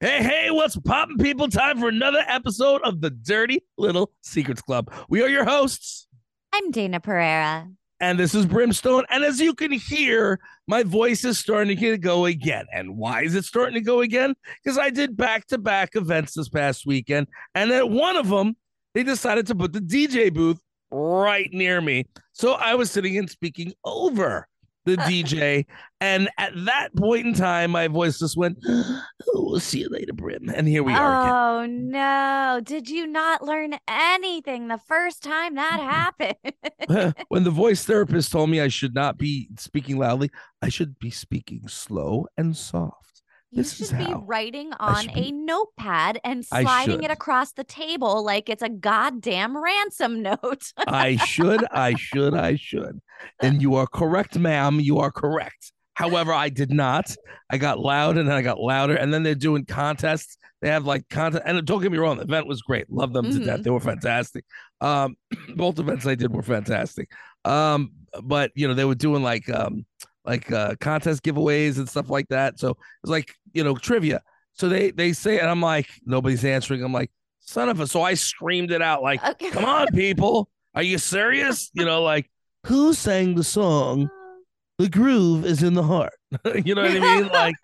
Hey, hey, what's poppin', people? Time for another episode of the Dirty Little Secrets Club. We are your hosts, I'm Dayna Pereira. and this is Brimstone. And as you can hear, my voice is starting to go again. And why is it starting to go again? Because I did back to back events this past weekend. And at one of them, they decided to put the DJ booth right near me. So I was sitting and speaking over the DJ. And at that point in time, my voice just went, oh, We'll see you later, Brim. And here we are again. Oh no. Did you not learn anything the first time that happened? when the voice therapist told me I should not be speaking loudly, I should be speaking slow and soft. You This is should be how writing on a be- notepad and sliding it across the table like it's a goddamn ransom note. I should, I should, I should. And you are correct, ma'am. You are correct. However, I did not. I got loud and then I got louder. And then they're doing contests. They have like content. And don't get me wrong, the event was great. Love them to death. Mhm. They were fantastic. Um, both events I did were fantastic. Um, but you know, they were doing like um like uh contest giveaways and stuff like that. So it's like, you know, trivia. So they they say, and I'm like, nobody's answering. I'm like, son of a. So I screamed it out like, Okay. come on, people. Are you serious? You know, like who sang the song? The groove is in the heart. you know what I mean? Like,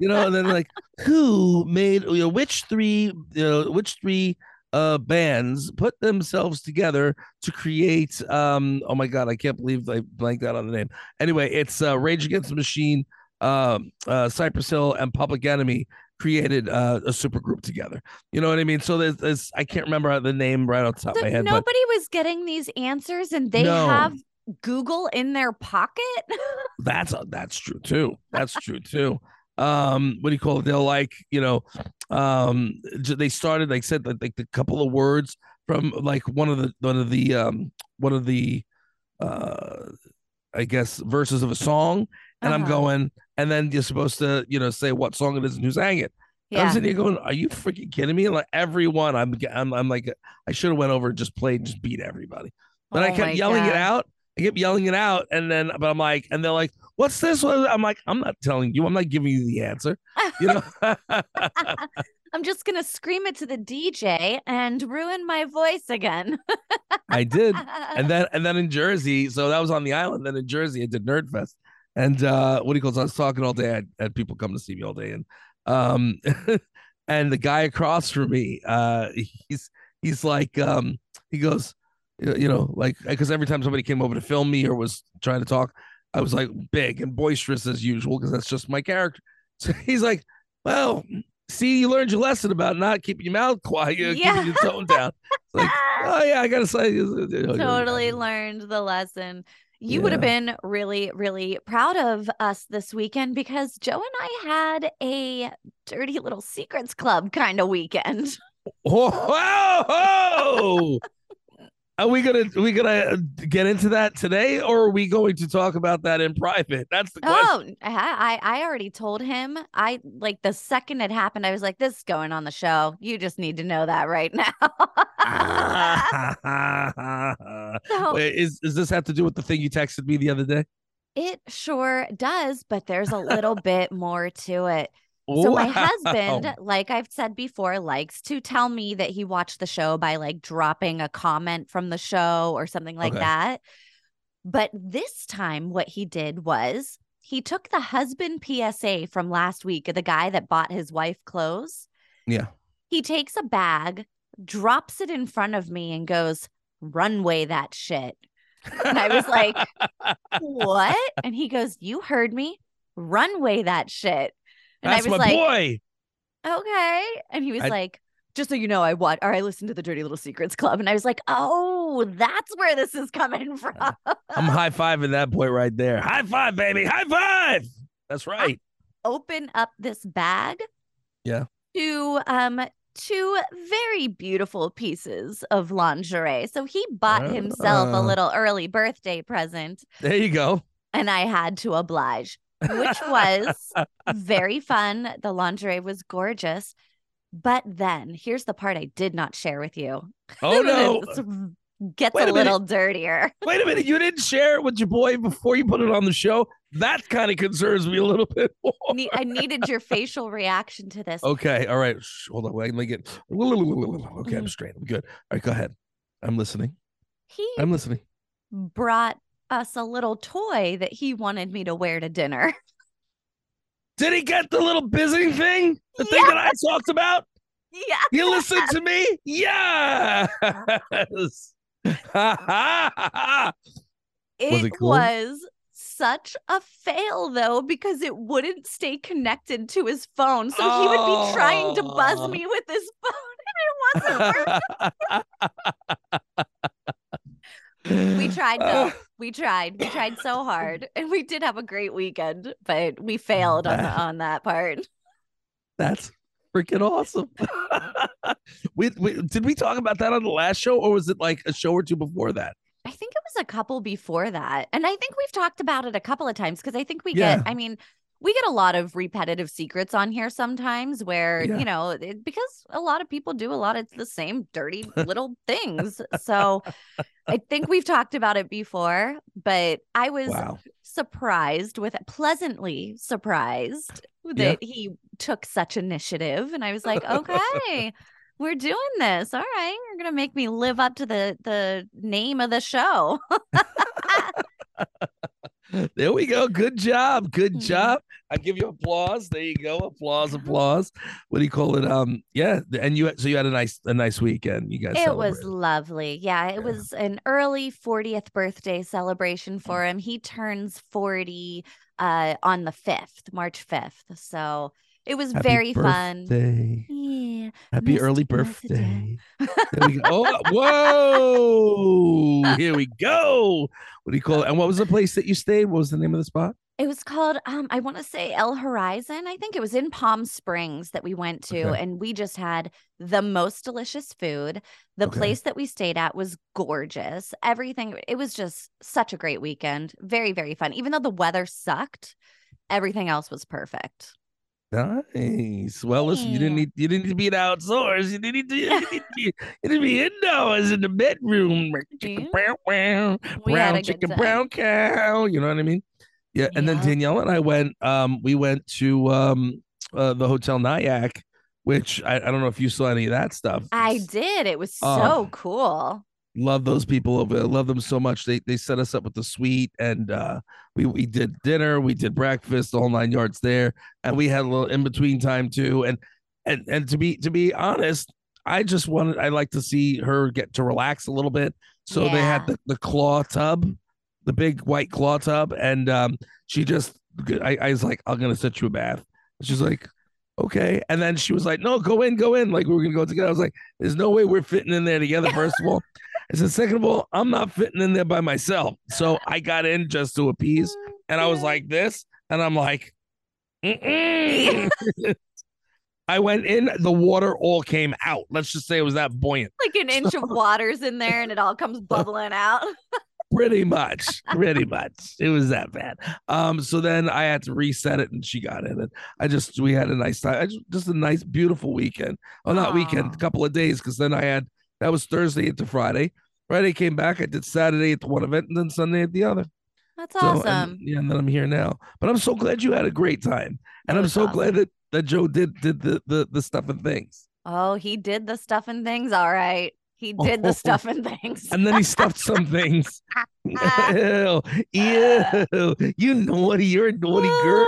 you know, and then like who made you know which three you know which three uh bands put themselves together to create um oh my god, I can't believe I blanked out on the name. Anyway, it's uh Rage Against the Machine, um uh Cypress Hill and Public Enemy created uh, a super group together. You know what I mean? So there's, there's I can't remember the name right off the top So of my head, but nobody was getting these answers and they No. have Google in their pocket. That's uh, that's true too. That's true too. Um, what do you call it? They'll like you know, um, they started like said like, like the couple of words from like one of the one of the um one of the uh I guess verses of a song, and I'm Uh-huh. going, and then you're supposed to you know say what song it is and who sang it. And I'm sitting here going, "Are you freaking kidding me?" Like everyone, I'm I'm I'm like I should have went over and just played and just beat everybody. But I Oh kept my yelling it out. I kept yelling it out, and then but I'm like, and they're like, "What's this?" one?" I'm like, "I'm not telling you. I'm not giving you the answer." You know? I'm just gonna scream it to the DJ and ruin my voice again. I did, and then and then in Jersey, so that was on the island. Then in Jersey, I did Nerd Fest, and uh, what do you call? it? I was talking all day. I had, had people come to see me all day, and um, and the guy across from me, uh, he's he's like, um, he goes, you you know, like because every time somebody came over to film me or was trying to talk, I was like big and boisterous as usual because that's just my character. So he's like, well. See, you learned your lesson about not keeping your mouth quiet, you Yeah. keeping your tone down. It's like, oh yeah, I gotta say, totally learned the lesson. You would have been really, really proud of us this weekend because Joe and I had a dirty little secrets club kind of weekend. Whoa! Are we gonna are we gonna uh, get into that today, or are we going to talk about that in private? That's the question. Oh, I, I already told him. I like the second it happened, I was like, "This is going on the show. You just need to know that right now." So- Wait, is does this have to do with the thing you texted me the other day? It sure does, but there's a little bit more to it. So my husband, like I've said before, likes to tell me that he watched the show by like dropping a comment from the show or something like Okay. that. But this time what he did was he took the husband PSA from last week, the guy that bought his wife clothes. Yeah. He takes a bag, drops it in front of me and goes, "Runway that shit." And I was like, "What?" And he goes, "You heard me. Runway that shit." And That's I was my like, boy. okay. And he was I- like, just so you know, I watch or I listen to the Dirty Little Secrets Club. And I was like, oh, that's where this is coming from. I'm high fiving that boy right there. High five, baby. High five. That's right. Open up this bag. Yeah. To um two very beautiful pieces of lingerie. So he bought himself a Ah. little early birthday present, There you go. and I had to oblige, which was very fun. The lingerie was gorgeous. But then here's the part I did not share with you. Oh no. Gets Wait a a little dirtier. Wait a minute. You didn't share it with your boy before you put it on the show? That kind of concerns me a little bit more. I needed your facial reaction to this. Okay. All right. Shh, hold on. Wait, let me get. Okay, Mm-hmm. I'm straight. I'm good. All right. Go ahead. I'm listening. He I'm listening. brought us a little toy that he wanted me to wear to dinner. Did he get the little busy thing? The thing that I talked about? yeah. You listened to me? Yes. It it cool? was such a fail though because it wouldn't stay connected to his phone. So he would be trying to buzz Oh. me with his phone and it wasn't working. We tried though. We tried. We tried so hard. And we did have a great weekend, but we failed on That- on that part. That's freaking awesome. we, we did we talk about that on the last show, or was it like a show or two before that? I think it was a couple before that. And I think we've talked about it a couple of times because I think we Yeah. get, I mean, we get a lot of repetitive secrets on here sometimes where, Yeah. you know, it, because a lot of people do a lot of the same dirty little things. So I think we've talked about it before, but I was Wow. surprised with pleasantly surprised that he took such initiative. And I was like, okay. We're doing this. All right. You're gonna make me live up to the the name of the show. There we go. Good job. Good Mhm. job. I give you applause. There you go. Applause. Applause. What do you call it? Um. Yeah. And you. So you had a nice, a nice weekend. You guys. It was lovely. Yeah, it Yeah. was an early 40th birthday celebration for him. He turns 40 uh on the 5th, March 5th. So it was Happy very fun. Yeah. Happy early birthday. birthday. Oh, whoa. Here we go. What do you call it? And what was the place that you stayed? What was the name of the spot? It was called um I want to say El Horizon. I think it was in Palm Springs that we went to Okay. and we just had the most delicious food. The Okay. place that we stayed at was gorgeous. Everything it was just such a great weekend. Very very fun. Even though the weather sucked, everything else was perfect. Nice. Well, listen, you didn't need you didn't need to be outdoors. You didn't need to, you didn't need to, be, didn't be indoors in the bedroom. Chicken brown, brown, brown chicken, brown cow. You know what I mean? Yeah. And then Danielle and I went. Um, we went to um uh, the Hotel Nyack, which I, I don't know if you saw any of that stuff. I did. It was so Oh. cool. Love those people over there. Love them so much. They they set us up with the suite and uh we we did dinner, we did breakfast, the whole nine yards there, and we had a little in between time too. And and and to be to be honest, I just wanted I like to see her get to relax a little bit. So they had the, the claw tub, the big white claw tub, and um she just I, I was like, I'm gonna set you a bath. She's like, okay. And then she was like, no, go in, go in. Like we were gonna go together. I was like, there's no way we're fitting in there together, first of all. I said, second of all, I'm not fitting in there by myself. So I got in just to appease. And I was like this, and I'm like. I went in, the water all came out. Let's just say it was that buoyant. like an inch of water's in there and it all comes bubbling out. Pretty much, pretty much. It was that bad. Um, so then I had to reset it, and she got in it. I just we had a nice time. I just, just a nice, beautiful weekend. Oh, not weekend, a couple of days, because then I had that was Thursday into Friday. Friday came back. I did Saturday at the one event, and then Sunday at the other. That's So, and- awesome. yeah, and then I'm here now. But I'm so glad you had a great time, and I'm so glad that that Joe did did the the the stuff and things, Oh, he did the stuff and things. All right. He did the Oh. stuff and things. and then he stuffed some things. ew, ew, you naughty, you're a naughty girl.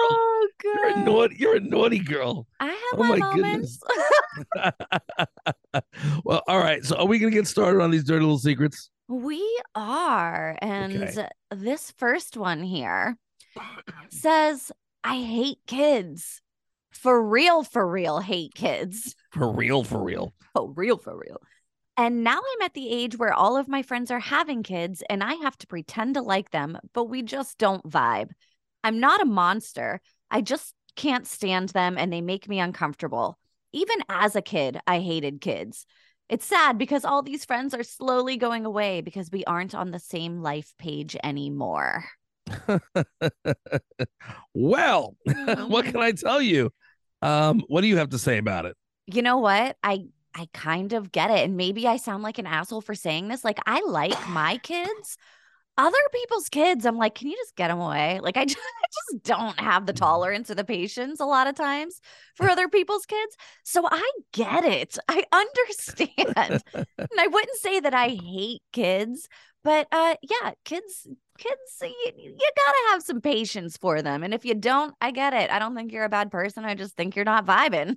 Oh, You're a naughty, you're a naughty girl. I have Oh my, my moments. well, all right. So are we gonna get started on these dirty little secrets? we are. And this first one here says, I hate kids. For real, for real, hate kids. For real, for real. For real, for real. And now I'm at the age where all of my friends are having kids and I have to pretend to like them, but we just don't vibe. I'm not a monster. I just can't stand them and they make me uncomfortable. even as a kid, I hated kids. It's sad because all these friends are slowly going away because we aren't on the same life page anymore. well, what can I tell you? Um, what do you have to say about it? You know what? I I kind of get it. And maybe I sound like an asshole for saying this. Like I like my kids. Other people's kids, I'm like, can you just get them away? Like I just, I just don't have the Mm. tolerance or the patience a lot of times for other people's kids. So I get it. I understand. and I wouldn't say that I hate kids, but uh yeah, kids kids you, you got to have some patience for them. And if you don't, I get it. I don't think you're a bad person. I just think you're not vibing.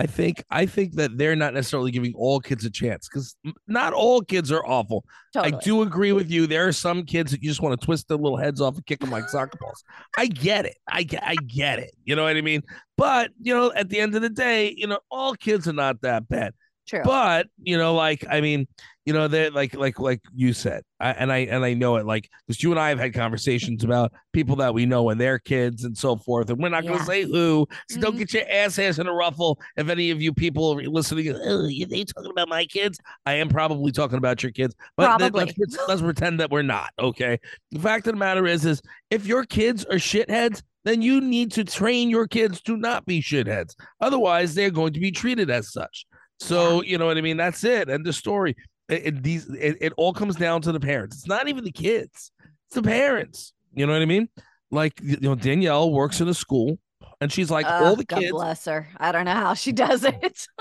I think I think that they're not necessarily giving all kids a chance because not all kids are awful. Totally. I do agree with you. There are some kids that you just want to twist their little heads off and kick them like soccer balls. I get it. I get, I get it. You know what I mean? But you know, at the end of the day, you know, all kids are not that bad. True. But you know, like I mean, you know, they're like like like you said, I, and I and I know it. Like because you and I have had conversations about people that we know and their kids and so forth, and we're not going to say who. So don't Mhm. get your ass hairs in a ruffle. If any of you people are listening, oh, you- they talking about my kids? I am probably talking about your kids, but th- let's, let's pretend that we're not. Okay. The fact of the matter is, is if your kids are shitheads, then you need to train your kids to not be shitheads. Otherwise, they're going to be treated as such. So you know what I mean. That's it. And the story. It, it- these it, it all comes down to the parents. It's not even the kids. It's the parents. You know what I mean? Like you know, Danielle works in a school, and she's like all the God kids. bless her. I don't know how she does oh. it.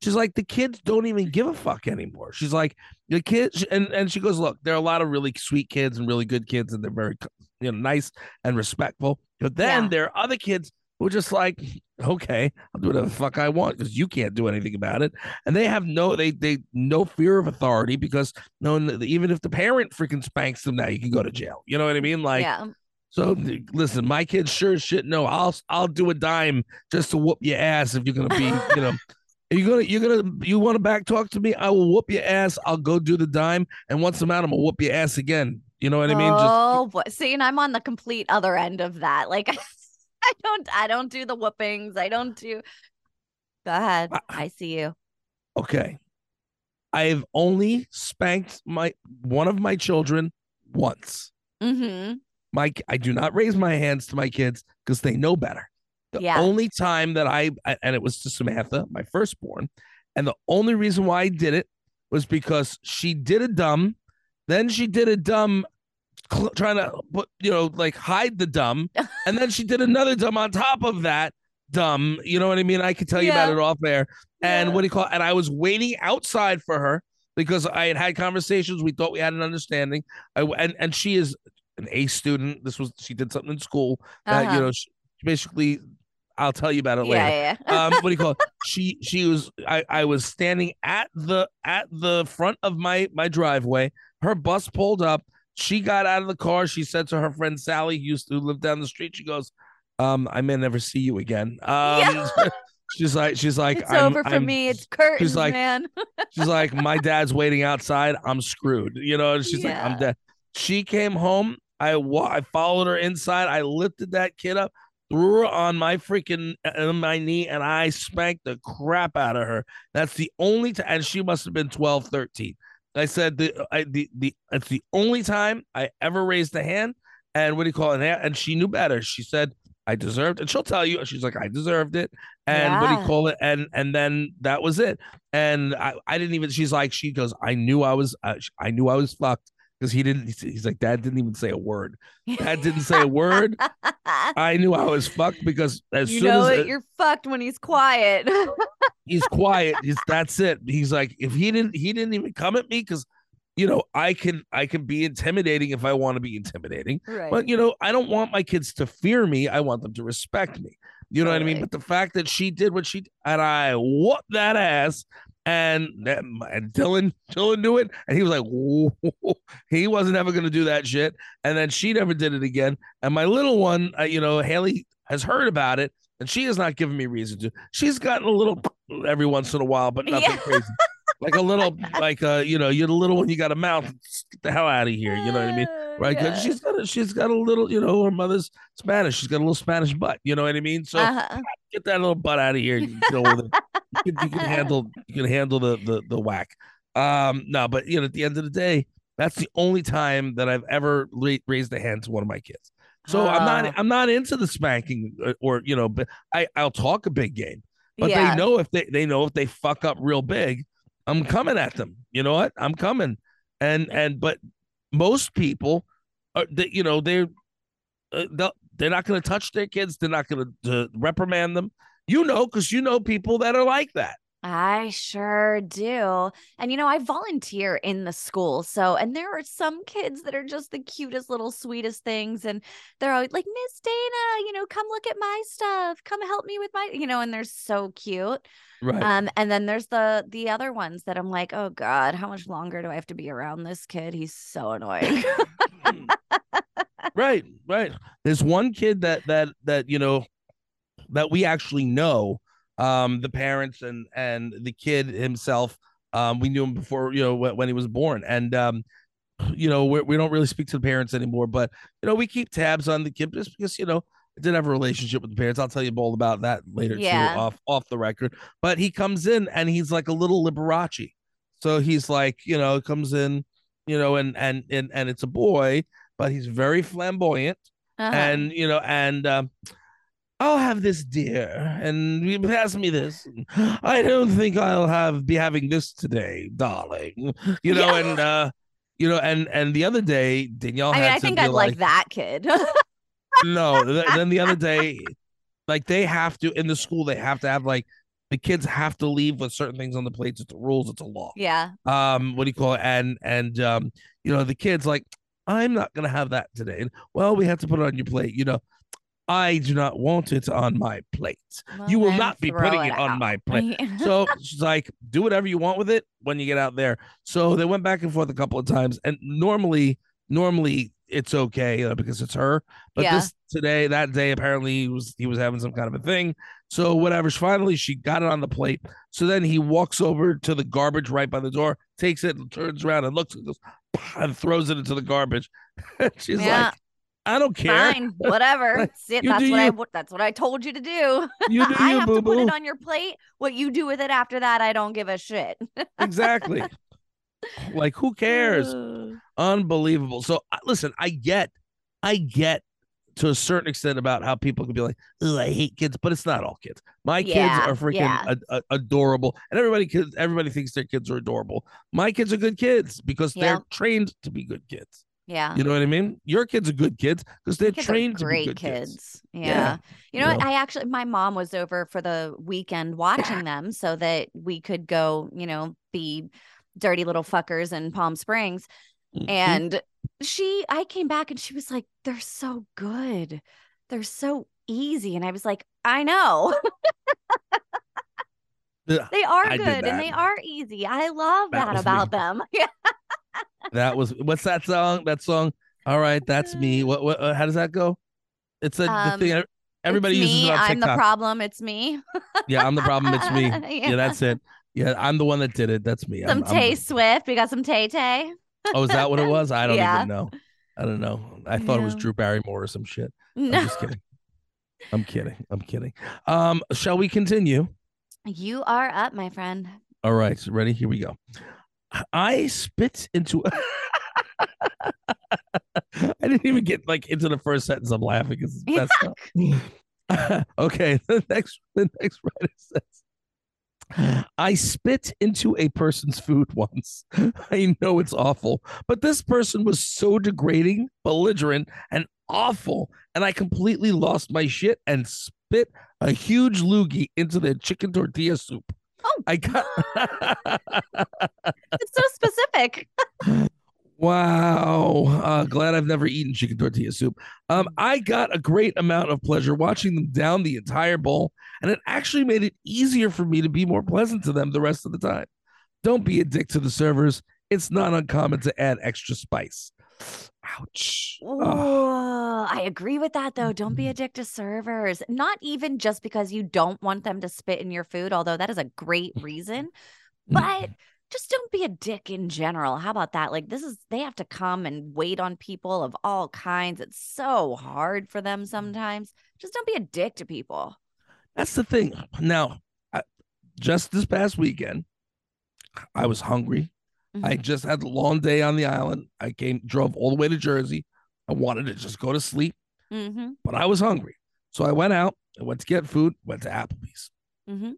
She's like the kids don't even give a fuck anymore. She's like the kids, and and she goes, look, there are a lot of really sweet kids and really good kids, and they're very you know nice and respectful. But then Yeah. there are other kids who are just like, okay, I'll do whatever the fuck I want because you can't do anything about it, and they have no they they no fear of authority because no even if the parent freaking spanks them now, you can go to jail. You know what I mean? Like. yeah. So listen, my kids sure as shit no. I'll I'll do a dime just to whoop your ass if you're gonna be, you know, you're gonna you're gonna you want to back talk to me. I will whoop your ass. I'll go do the dime, and once I'm out, I'm gonna whoop your ass again. You know what I mean? Just oh, boy. see, and I'm on the complete other end of that. Like, I don't, I don't do the whoopings. I don't do. Go ahead. I- I see you. okay. I've only spanked my one of my children once. Mm-hmm. My I do not raise my hands to my kids because they know better. The Yeah. only time that I and it was to Samantha, my firstborn, and the only reason why I did it was because she did a dumb, then she did a dumb, cl- trying to put you know like hide the dumb, and then she did another dumb on top of that dumb. You know what I mean? I could tell you about it off there. And Yeah. what do you call? And I was waiting outside for her because I had had conversations. We thought we had an understanding. I and and she is an A student. This was she did something in school that Uh-huh. you know she, basically. I'll tell you about it later yeah, yeah. um what do you call it she she was i i was standing at the at the front of my my driveway her bus pulled up she got out of the car. She said to her friend sally who used to live down the street she goes um i may never see you again. Um Yeah. she's like she's like it's I'm- over for I'm- me. It's curtains, like, man. she's like my dad's waiting outside. I'm screwed. You know she's like i'm dead. She came home. I wa- i followed her inside. I lifted that kid up threw her on my freaking on my knee and i spanked the crap out of her. That's the only time and she must have been 12 13 i said the i the, the it's the only time i ever raised a hand and what do you call it? And she knew better. She said i deserved and she'll tell you she's like i deserved it. And what do you call it? And and then that was it. And I, I didn't even she's like she goes i knew i was uh, i knew i was fucked because he didn't he's like dad didn't even say a word dad didn't say a word i knew i was fucked because as soon as you soon know as it, you're fucked when he's quiet. he's quiet he's that's it he's like if he didn't he didn't even come at me because you know i can i can be intimidating if i want to be intimidating right. but you know, I don't want my kids to fear me. I want them to respect me. You know what I mean? But the fact that she did what she and I whooped that ass, and that, and Dylan Dylan knew it, and he was like, "Whoa." he wasn't ever going to do that shit. And then she never did it again. And my little one, uh, you know, Haley has heard about it, and she has not given me reason to. She's gotten a little every once in a while, but nothing Yeah. crazy. Like a little, like uh, you know, you're the little one. You got a mouth. Get the hell out of here. You know what I mean? Right? 'Cause Yeah. She's got a, she's got a little, you know, her mother's Spanish. She's got a little Spanish butt. You know what I mean? So Uh-huh. get that little butt out of here. You can, deal with it. You can, you can handle you can handle the the the whack. Um, no, but you know, at the end of the day, that's the only time that I've ever ra- raised a hand to one of my kids. So I'm Oh. not I'm not into the spanking or, or you know, but I I'll talk a big game. But Yeah. they know if they they know if they fuck up real big, I'm coming at them. You know what? I'm coming. And and but most people are they, you know they're uh, they're not going to touch their kids. They're not going to reprimand them. You know, because you know people that are like that. I sure do. And you know, I volunteer in the school. So, and there are some kids that are just the cutest little sweetest things and they're always like, "Miss Dayna, you know, come look at my stuff. Come help me with my, you know, and they're so cute." Right. Um and then there's the the other ones that I'm like, "Oh god, how much longer do I have to be around this kid? He's so annoying." right. Right. There's one kid that that that you know that we actually know. Um, the parents and and the kid himself. Um, we knew him before you know when, he was born, and um, you know we we don't really speak to the parents anymore. But you know we keep tabs on the kid just because you know I did have a relationship with the parents. I'll tell you all about that later Yeah. too, off off the record. But he comes in and he's like a little Liberace. So he's like, you know, comes in, you know, and and and and it's a boy, but he's very flamboyant, Uh-huh. and you know, and um, I'll have this dear, and you pass me this. I don't think I'll have be having this today, darling. You know, Yeah. and uh, you know, and and the other day Danielle I mean, I think I'd like that kid. no th- then the other day like they have to in the school they have to have like the kids have to leave with certain things on the plates it's the rules it's a law yeah. um what do you call it and and um you know the kids like i'm not gonna have that today and well we have to put it on your plate you know i do not want it on my plate you will not be putting it on my plate so she's like, do whatever you want with it when you get out there. So they went back and forth a couple of times, and normally, normally it's okay uh, because it's her. But Yeah. this today, that day, apparently he was he was having some kind of a thing. So whatever. Finally, she got it on the plate. So then he walks over to the garbage right by the door, takes it, and turns around and looks and goes, and throws it into the garbage. she's Yeah. like, I don't care. Fine, whatever. Sit. That's what I. you. w- That's what I told you to do. You do I you, have boo to put it on your plate. What you do with it after that, I don't give a shit. exactly. like who cares? unbelievable. So listen, I get, I get to a certain extent about how people can be like, "Oh, I hate kids," but it's not all kids. My Yeah, kids are freaking yeah. ad- ad- adorable, and everybody kids, everybody thinks their kids are adorable. My kids are good kids because Yeah. they're trained to be good kids. Yeah. You know what I mean? Your kids are good kids because they're Kids trained to be great good kids. kids. Yeah. Yeah, You know you what? know. I actually, my mom was over for the weekend watching them so that we could go, you know, be dirty little fuckers in Palm Springs. Mhm. And she, I came back and she was like, they're so good. They're so easy. And I was like, I know. They are I good and they are easy. I love That that, about me. them. Yeah. that was what's that song? That song. All right, that's me. What? What? Uh, how does that go? It's a the Um, thing. Everybody uses me. it on I'm the problem. It's me. Yeah, I'm the problem. It's me. Yeah. Yeah, that's it. Yeah, I'm the one that did it. That's me. I'm- Some I'm Tay the- Swift. We got some Tay Tay. Oh, is that what it was? I don't Yeah. even know. I don't know. I thought it was Drew Barrymore or some shit. No. I'm just kidding. I'm kidding. I'm kidding. Um, shall we continue? You are up, my friend. All right, ready? Here we go. I spit into. I didn't even get like into the first sentence. I'm laughing because messed up. okay, the next the next writer says, "I spit into a person's food once. I know it's awful, but this person was so degrading, belligerent, and awful, and I completely lost my shit and spit a huge loogie into their chicken tortilla soup. Oh. I got." It's so specific. Wow. Uh, glad I've never eaten chicken tortilla soup. Um, I got a great amount of pleasure watching them down the entire bowl, and it actually made it easier for me to be more pleasant to them the rest of the time. Don't be a dick to the servers. It's not uncommon to add extra spice. Ouch. Ugh. Oh, I agree with that though. Don't be mm-hmm. a dick to servers. Not even just because you don't want them to spit in your food, although that is a great mm-hmm. reason. But mm-hmm. just don't be a dick in general. How about that? Like this is they have to come and wait on people of all kinds. It's so hard for them sometimes. Just don't be a dick to people. That's the thing. Now, I, just this past weekend, I was hungry. I Mhm. just had a long day on the island. I came, drove all the way to Jersey. I wanted to just go to sleep, Mm-hmm. but I was hungry. So I went out. I went to get food. Went to Applebee's. Mm-hmm.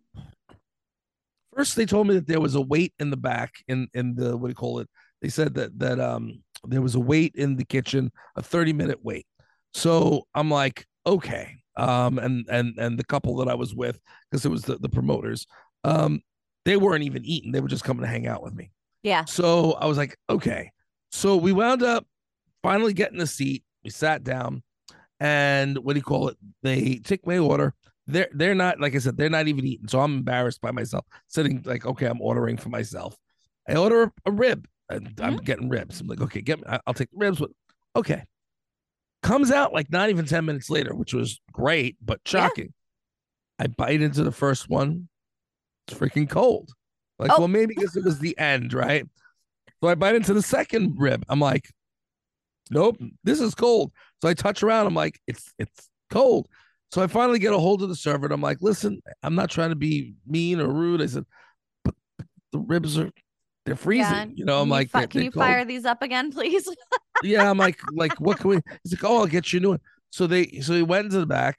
First, they told me that there was a wait in the back in in the what do you call it? They said that that um there was a wait in the kitchen, a 30 minute wait. So I'm like, okay. Um, and and and the couple that I was with, because it was the, the promoters, um, they weren't even eating, they were just coming to hang out with me. Yeah. So I was like, okay. So we wound up finally getting a seat. We sat down, and what do you call it? They take my order. They're they're not like I said, they're not even eating. So I'm embarrassed by myself, sitting like, okay, I'm ordering for myself. I order a rib. And I'm mm-hmm. getting ribs. I'm like, okay, get me. I'll take the ribs. But okay, comes out like not even ten minutes later, which was great but Yeah. shocking. I bite into the first one. It's freaking cold. Like, Oh. well, maybe because it was the end, right? So I bite into the second rib. I'm like, nope, this is cold. So I touch around. I'm like, it's it's cold. So I finally get a hold of the server and I'm like, listen, I'm not trying to be mean or rude. I said, but the ribs are they're freezing. Yeah, You know, I'm Can you like, fi- can you cold. fire these up again, please? yeah, I'm like, like, what can we? He's like, oh, I'll get you a new one. So they, so he went into the back.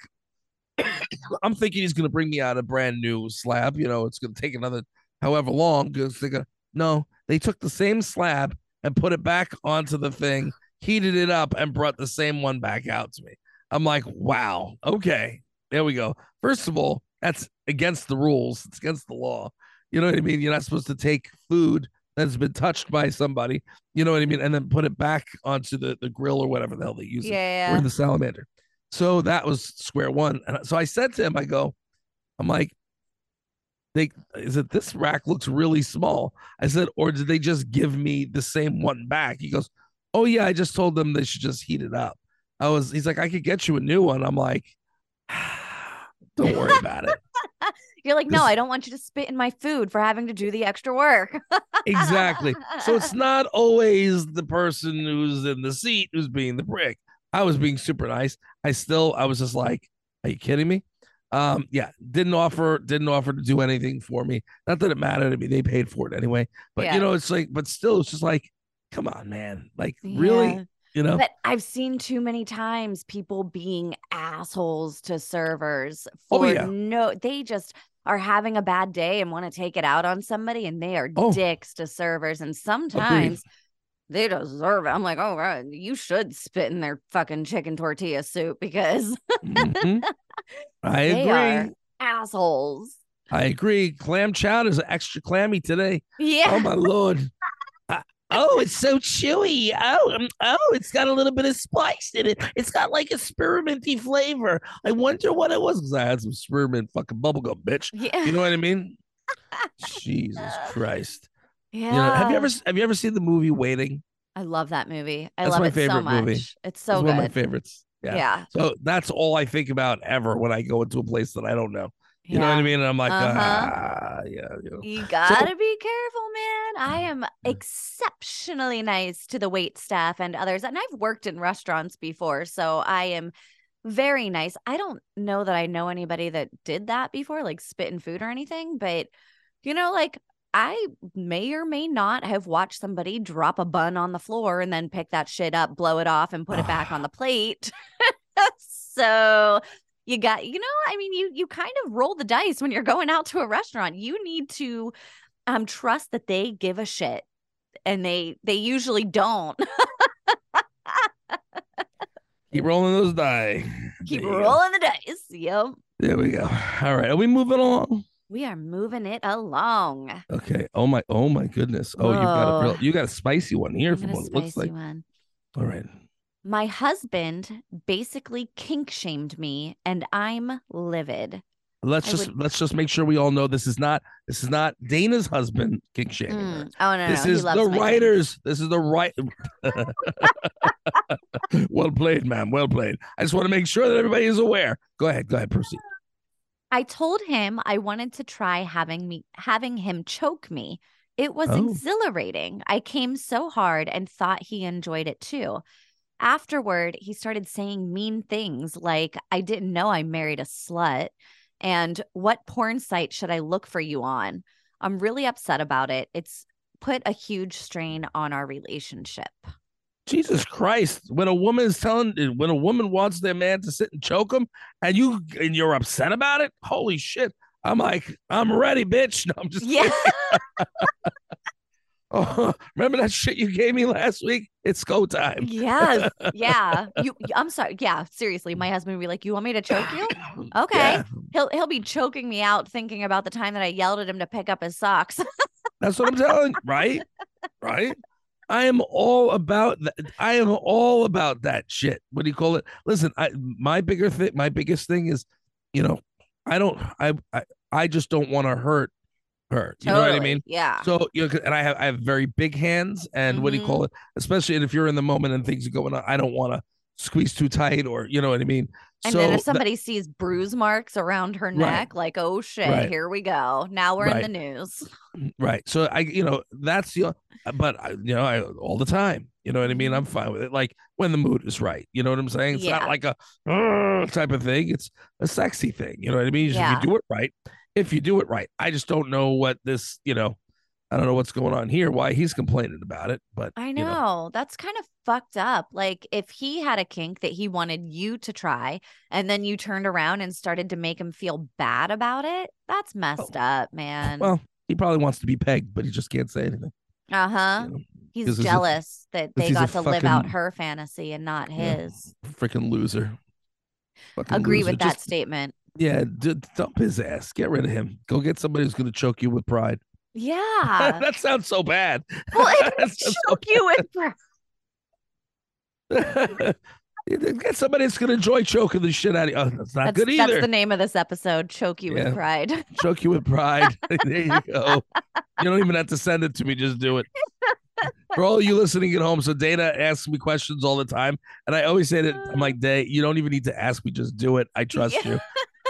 I'm thinking he's gonna bring me out a brand new slab. You know, it's gonna take another however long because they go. No, they took the same slab and put it back onto the thing, heated it up, and brought the same one back out to me. I'm like, wow, okay, there we go. First of all, that's against the rules. It's against the law. You know what I mean? You're not supposed to take food that's been touched by somebody you know what I mean, and then put it back onto the, the grill or whatever the hell they use it, or yeah. the salamander. So that was square one. And so I said to him, I go, I'm like, they is it this rack looks really small? I said, or did they just give me the same one back? He goes, Oh yeah, I just told them they should just heat it up. I was he's like, I could get you a new one. I'm like, don't worry about it. You're like, no, this- I don't want you to spit in my food for having to do the extra work. exactly. So it's not always the person who's in the seat who's being the prick. I was being super nice. I still, I was just like, are you kidding me? Um, yeah, didn't offer, didn't offer to do anything for me. Not that it mattered to me. They paid for it anyway. But Yeah. you know, it's like, but still, it's just like, come on, man. Like, really? You know? But I've seen too many times people being assholes to servers Oh, for yeah. no, they just are having a bad day and want to take it out on somebody and they are Oh. dicks to servers. And sometimes they deserve it. I'm like, oh, God, you should spit in their fucking chicken tortilla soup because Mhm. I they agree. are assholes. I agree. Clam chowder is extra clammy today. Yeah. Oh my lord. I- oh, it's so chewy. Oh, um, oh, it's got a little bit of spice in it. It's got like a spearminty flavor. I wonder what it was because I had some spearmint fucking bubblegum, bitch. yeah. You know what I mean? Jesus Christ. Yeah. You know, have you ever have you ever seen the movie Waiting? I love that movie. I That's love my it so favorite much. movie. It's It's so one of my favorites. Yeah. Yeah. So that's all I think about ever when I go into a place that I don't know. You know what I mean? And I'm like, Uh-huh. ah, yeah, you know. You gotta be careful, man. I am exceptionally nice to the wait staff and others. And I've worked in restaurants before, so I am very nice. I don't know that I know anybody that did that before, like spit in food or anything, but you know, like I may or may not have watched somebody drop a bun on the floor and then pick that shit up, blow it off, and put it back on the plate. so you got you know i mean you you kind of roll the dice when you're going out to a restaurant you need to um trust that they give a shit and they they usually don't Keep rolling those dice. keep go. rolling the dice yep There we go. All right. Are we moving along? We are moving it along Okay. Oh my oh my goodness. Oh, you've got a real, you got a spicy one here from what it looks like. one. All right. my husband basically kink shamed me and i'm livid Let's I just would- let's just make sure we all know this is not this is not Dayna's husband kink shaming. Mm. oh no, no This he is the writers. This is the right. well played, ma'am. Well played. I just want to make sure that everybody is aware. Go ahead. Go ahead. Proceed. I told him I wanted to try having me having him choke me It was Oh. exhilarating. I came so hard and thought he enjoyed it too. Afterward, he started saying mean things like, I didn't know I married a slut. And what porn site should I look for you on? I'm really upset about it. It's put a huge strain on our relationship. Jesus Christ! When a woman is telling, when a woman wants their man to sit and choke him, and you and you're upset about it, holy shit! I'm like, I'm ready, bitch. No, I'm just Yeah. Oh, remember that shit you gave me last week? It's go time. yes. Yeah. You I'm sorry. Yeah, seriously. My husband would be like, You want me to choke you? Okay. Yeah, He'll he'll be choking me out thinking about the time that I yelled at him to pick up his socks. that's what I'm telling you, right? Right? I am all about that. I am all about that shit. What do you call it? Listen, I my bigger thing, my biggest thing is, you know, I don't, I, I, I just don't want to hurt her. You know what I mean? Yeah. So you know, and I have I have very big hands, and what do you call mm-hmm. it? Especially if you're in the moment and things are going on, I don't want to squeeze too tight, or you know what I mean. And so then if somebody sees bruise marks around her neck, like, oh shit, Right. here we go. Now we're Right. in the news. Mm, right, so I, you know, that's the, but I, you know, I all the time, you know what I mean. I'm fine with it, like when the mood is right. You know what I'm saying? It's Yeah. not like a type of thing. It's a sexy thing. You know what I mean? If Yeah. you do it right, if you do it right, I just don't know what this, you know, I don't know what's going on here. Why he's complaining about it, but I you know. That's kind of fucked up. Like if he had a kink that he wanted you to try and then you turned around and started to make him feel bad about it, that's messed up, man. Well, he probably wants to be pegged, but he just can't say anything. uh-huh. You know, He's he's a- jealous that they got to live out her fantasy and not Yeah. his. freaking loser. Fucking Agree loser. with that statement. yeah, d- dump his ass. Get rid of him. Go get somebody who's going to choke you with pride. Yeah. that sounds so bad. well, it That so choke you with pride. get somebody that's going to enjoy choking the shit out of you. Oh, that's not That's, good either. that's the name of this episode. Choke you Yeah. with pride. Choke you with pride. there you go. You don't even have to send it to me. Just do it. For all you listening at home, so Dayna asks me questions all the time, and I always say that I'm like, Day, you don't even need to ask me, just do it. I trust Yeah. you.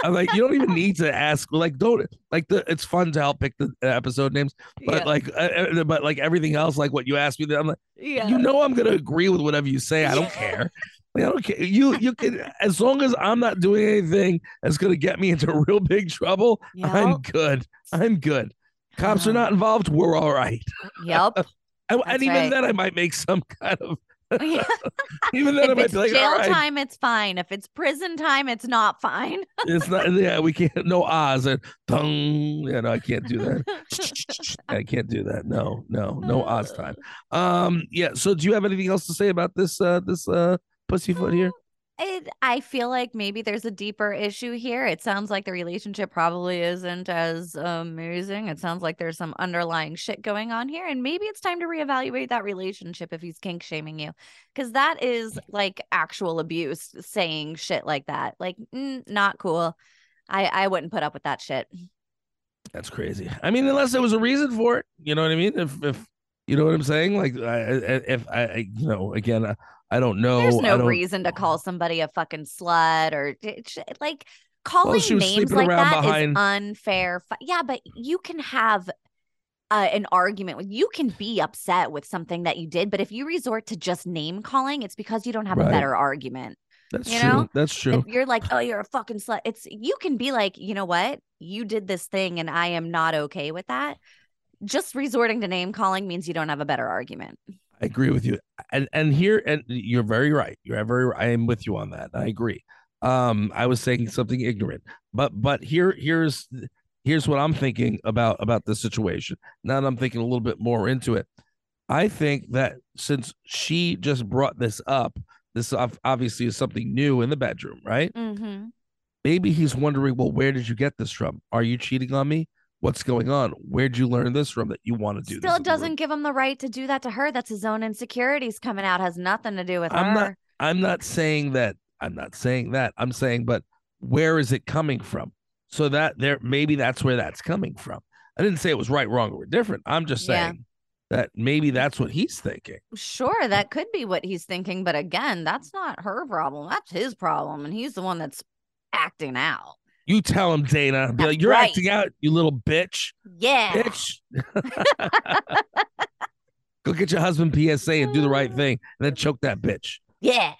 I'm like, you don't even need to ask. Like, don't like the. It's fun to help pick the episode names, but yeah. like, uh, uh, but like everything else, like what you asked me, I'm like, yeah. you know, I'm gonna agree with whatever you say. I don't care. Like, I don't care. You, you can, as long as I'm not doing anything that's gonna get me into real big trouble. I'm good. I'm good. Cops are Um, not involved. We're all right. Yep. And even right. then, I might make some kind of. Yeah. Even then, I if might it's like, jail right, time, it's fine. If it's prison time, it's not fine. it's not. Yeah, we can't. No Oz and tung. Yeah, no, I can't do that. I can't do that. No, no, no Oz time. Um, yeah. So, do you have anything else to say about this? Uh, this uh, pussyfoot here? It, I feel like maybe there's a deeper issue here. It sounds like the relationship probably isn't as amazing. It sounds like there's some underlying shit going on here. And maybe it's time to reevaluate that relationship if he's kink shaming you. Because that is like actual abuse, saying shit like that. Like, mm, not cool. I, I wouldn't put up with that shit. That's crazy. I mean, unless there was a reason for it, you know what I mean? If if you know what I'm saying, like, I, if I, I, you know, again, I, don't know. There's no reason to call somebody a fucking slut or like calling she was names like that is behind- unfair. Yeah, but you can have uh, an argument with you can be upset with something that you did, but if you resort to just name calling, it's because you don't have Right. a better argument. That's you true. know? That's true. If you're like, oh, you're a fucking slut, it's you can be like, you know what, you did this thing, and I am not okay with that. Just resorting to name calling means you don't have a better argument. I agree with you. And and here and you're very right. You're very I am with you on that. I agree. Um I was saying something ignorant. But but here here's here's what I'm thinking about about the situation. Now that I'm thinking a little bit more into it. I think that since she just brought this up, this obviously is something new in the bedroom, right? Mm-hmm. Maybe he's wondering, well, where did you get this from? Are you cheating on me? What's going on? Where'd you learn this from that you want to do this? Still doesn't give him the right to do that to her. That's his own insecurities coming out. Has nothing to do with I'm her. not- I'm not saying that. I'm not saying that. I'm saying, but where is it coming from? So that there, maybe that's where that's coming from. I didn't say it was right, wrong, or different. I'm just Yeah. saying that maybe that's what he's thinking. Sure, that could be what he's thinking, but again, that's not her problem. That's his problem, and he's the one that's acting out. You tell him, Dayna. Be like, you're right. acting out, you little bitch. Yeah. Bitch. Go get your husband PSA and do the right thing, and then choke that bitch. Yeah.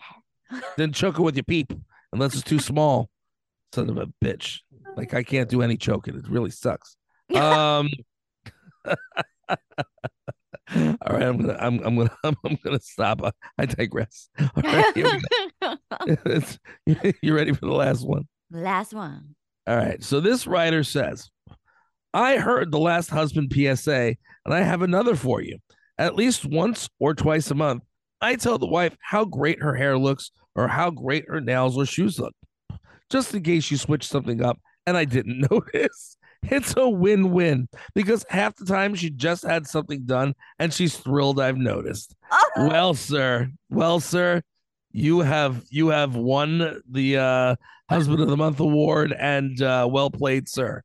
Then choke her with your peep, unless it's too small. Son of a bitch. Like I can't do any choking. It really sucks. Um. all right, I'm gonna, I'm, I'm gonna, I'm, I'm gonna stop. I, I digress. All right, here we go. It's- you ready for the last one? Last one. All right. So this writer says, I heard the last husband PSA, and I have another for you. At least once or twice a month, I tell the wife how great her hair looks or how great her nails or shoes look, just in case you switch something up and I didn't notice. It's a win win because half the time she just had something done and she's thrilled I've noticed. Oh, Well, sir, well, sir, you have you have won the uh husband of the month award and uh well played, sir.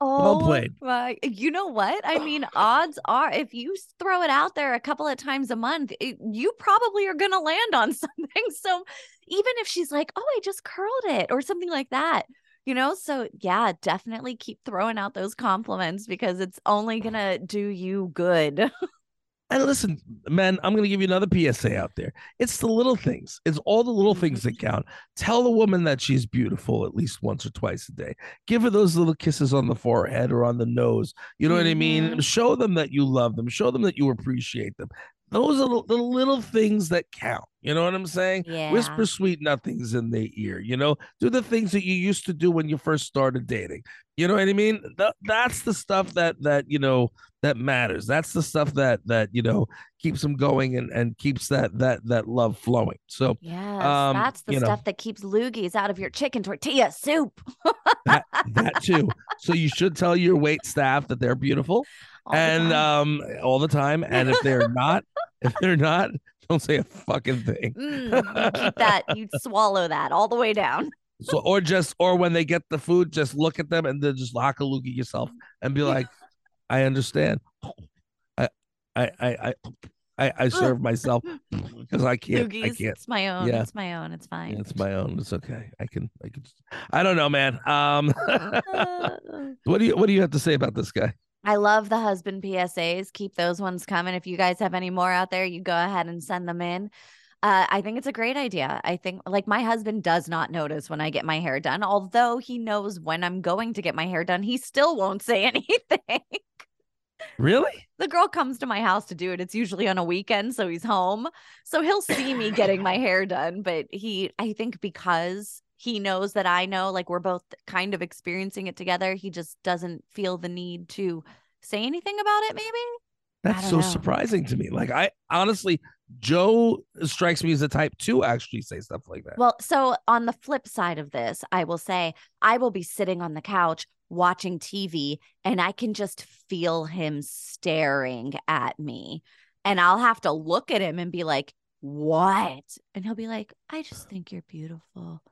oh played. my- you know what? I mean, odds are if you throw it out there a couple of times a month, it, you probably are going to land on something. So even if she's like, oh, I just curled it or something like that, you know? So yeah, definitely keep throwing out those compliments because it's only going to do you good. And listen, men, I'm going to give you another PSA out there. It's the little things. It's all the little things that count. Tell the woman that she's beautiful at least once or twice a day. Give her those little kisses on the forehead or on the nose. You know what I mean? Mhm. Show them that you love them. Show them that you appreciate them. Those are the, the little things that count. You know what I'm saying? Yeah. Whisper sweet nothings in their ear. You know, do the things that you used to do when you first started dating. You know what I mean? Th- that's the stuff that that you know that matters. That's the stuff that that you know keeps them going and and keeps that that that love flowing. So yeah, Um, that's the you know. stuff that keeps loogies out of your chicken tortilla soup. that that too. So you should tell your wait staff that they're beautiful all and um all the time. And if they're not, if they're not, don't say a fucking thing. Mm, you keep that, you swallow that all the way down. So or just or when they get the food, just look at them and then just lock a loogie yourself and be like, I understand. I I I I I, I serve myself because I can't. I can't. it's my own. Yeah. It's my own. It's fine. Yeah, it's my own. It's okay. I can. I can. I don't know, man. Um, what do you What do you have to say about this guy? I love the husband PSAs. Keep those ones coming. If you guys have any more out there, you go ahead and send them in. Uh, I think it's a great idea. I think, like, my husband does not notice when I get my hair done, although he knows when I'm going to get my hair done. He still won't say anything. Really? the girl comes to my house to do it. It's usually on a weekend, so he's home. So he'll see me getting my hair done, but he I think because he knows that I know like we're both kind of experiencing it together, he just doesn't feel the need to say anything about it maybe. That's so know. surprising to me. Like I honestly, Joe strikes me as the type to actually say stuff like that. Well, so on the flip side of this, I will say I will be sitting on the couch watching TV and I can just feel him staring at me. And I'll have to look at him and be like, what? And he'll be like, I just think you're beautiful.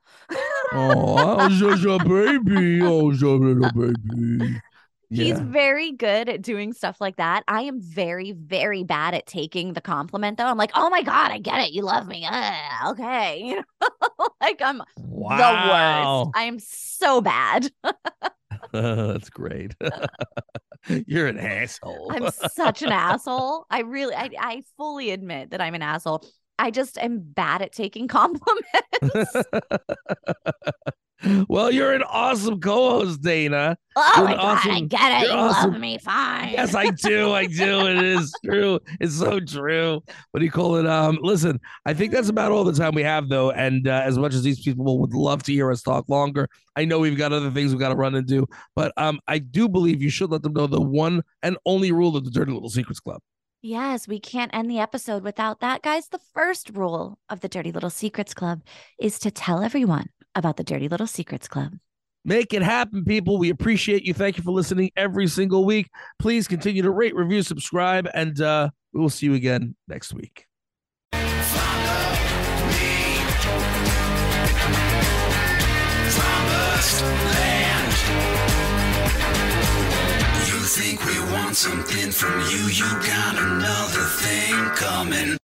oh, I was just a baby. Oh, just a little baby. He's very good at doing stuff like that. I am very, very bad at taking the compliment, though. I'm like, oh my God, I get it. You love me. Ah, okay. You know, like I'm the worst. I am so bad. That's great. You're an asshole. I'm such an asshole. I really, I, I fully admit that I'm an asshole. I just am bad at taking compliments. Well, you're an awesome co-host, Dayna. oh You're my God, I awesome- get it. You awesome. love me. Fine. Yes, I do. I do. It is true. It's so true. What do you call it? Um, listen, I think that's about all the time we have, though. And uh, as much as these people would love to hear us talk longer, I know we've got other things we've got to run and do. But um, I do believe you should let them know the one and only rule of the Dirty Little Secrets Club. Yes, we can't end the episode without that. Guys, the first rule of the Dirty Little Secrets Club is to tell everyone about the Dirty Little Secrets Club. Make it happen, people. We appreciate you. Thank you for listening every single week. Please continue to rate, review, subscribe, and uh, we will see you again next week. land. You think we want something from you, you got another thing coming.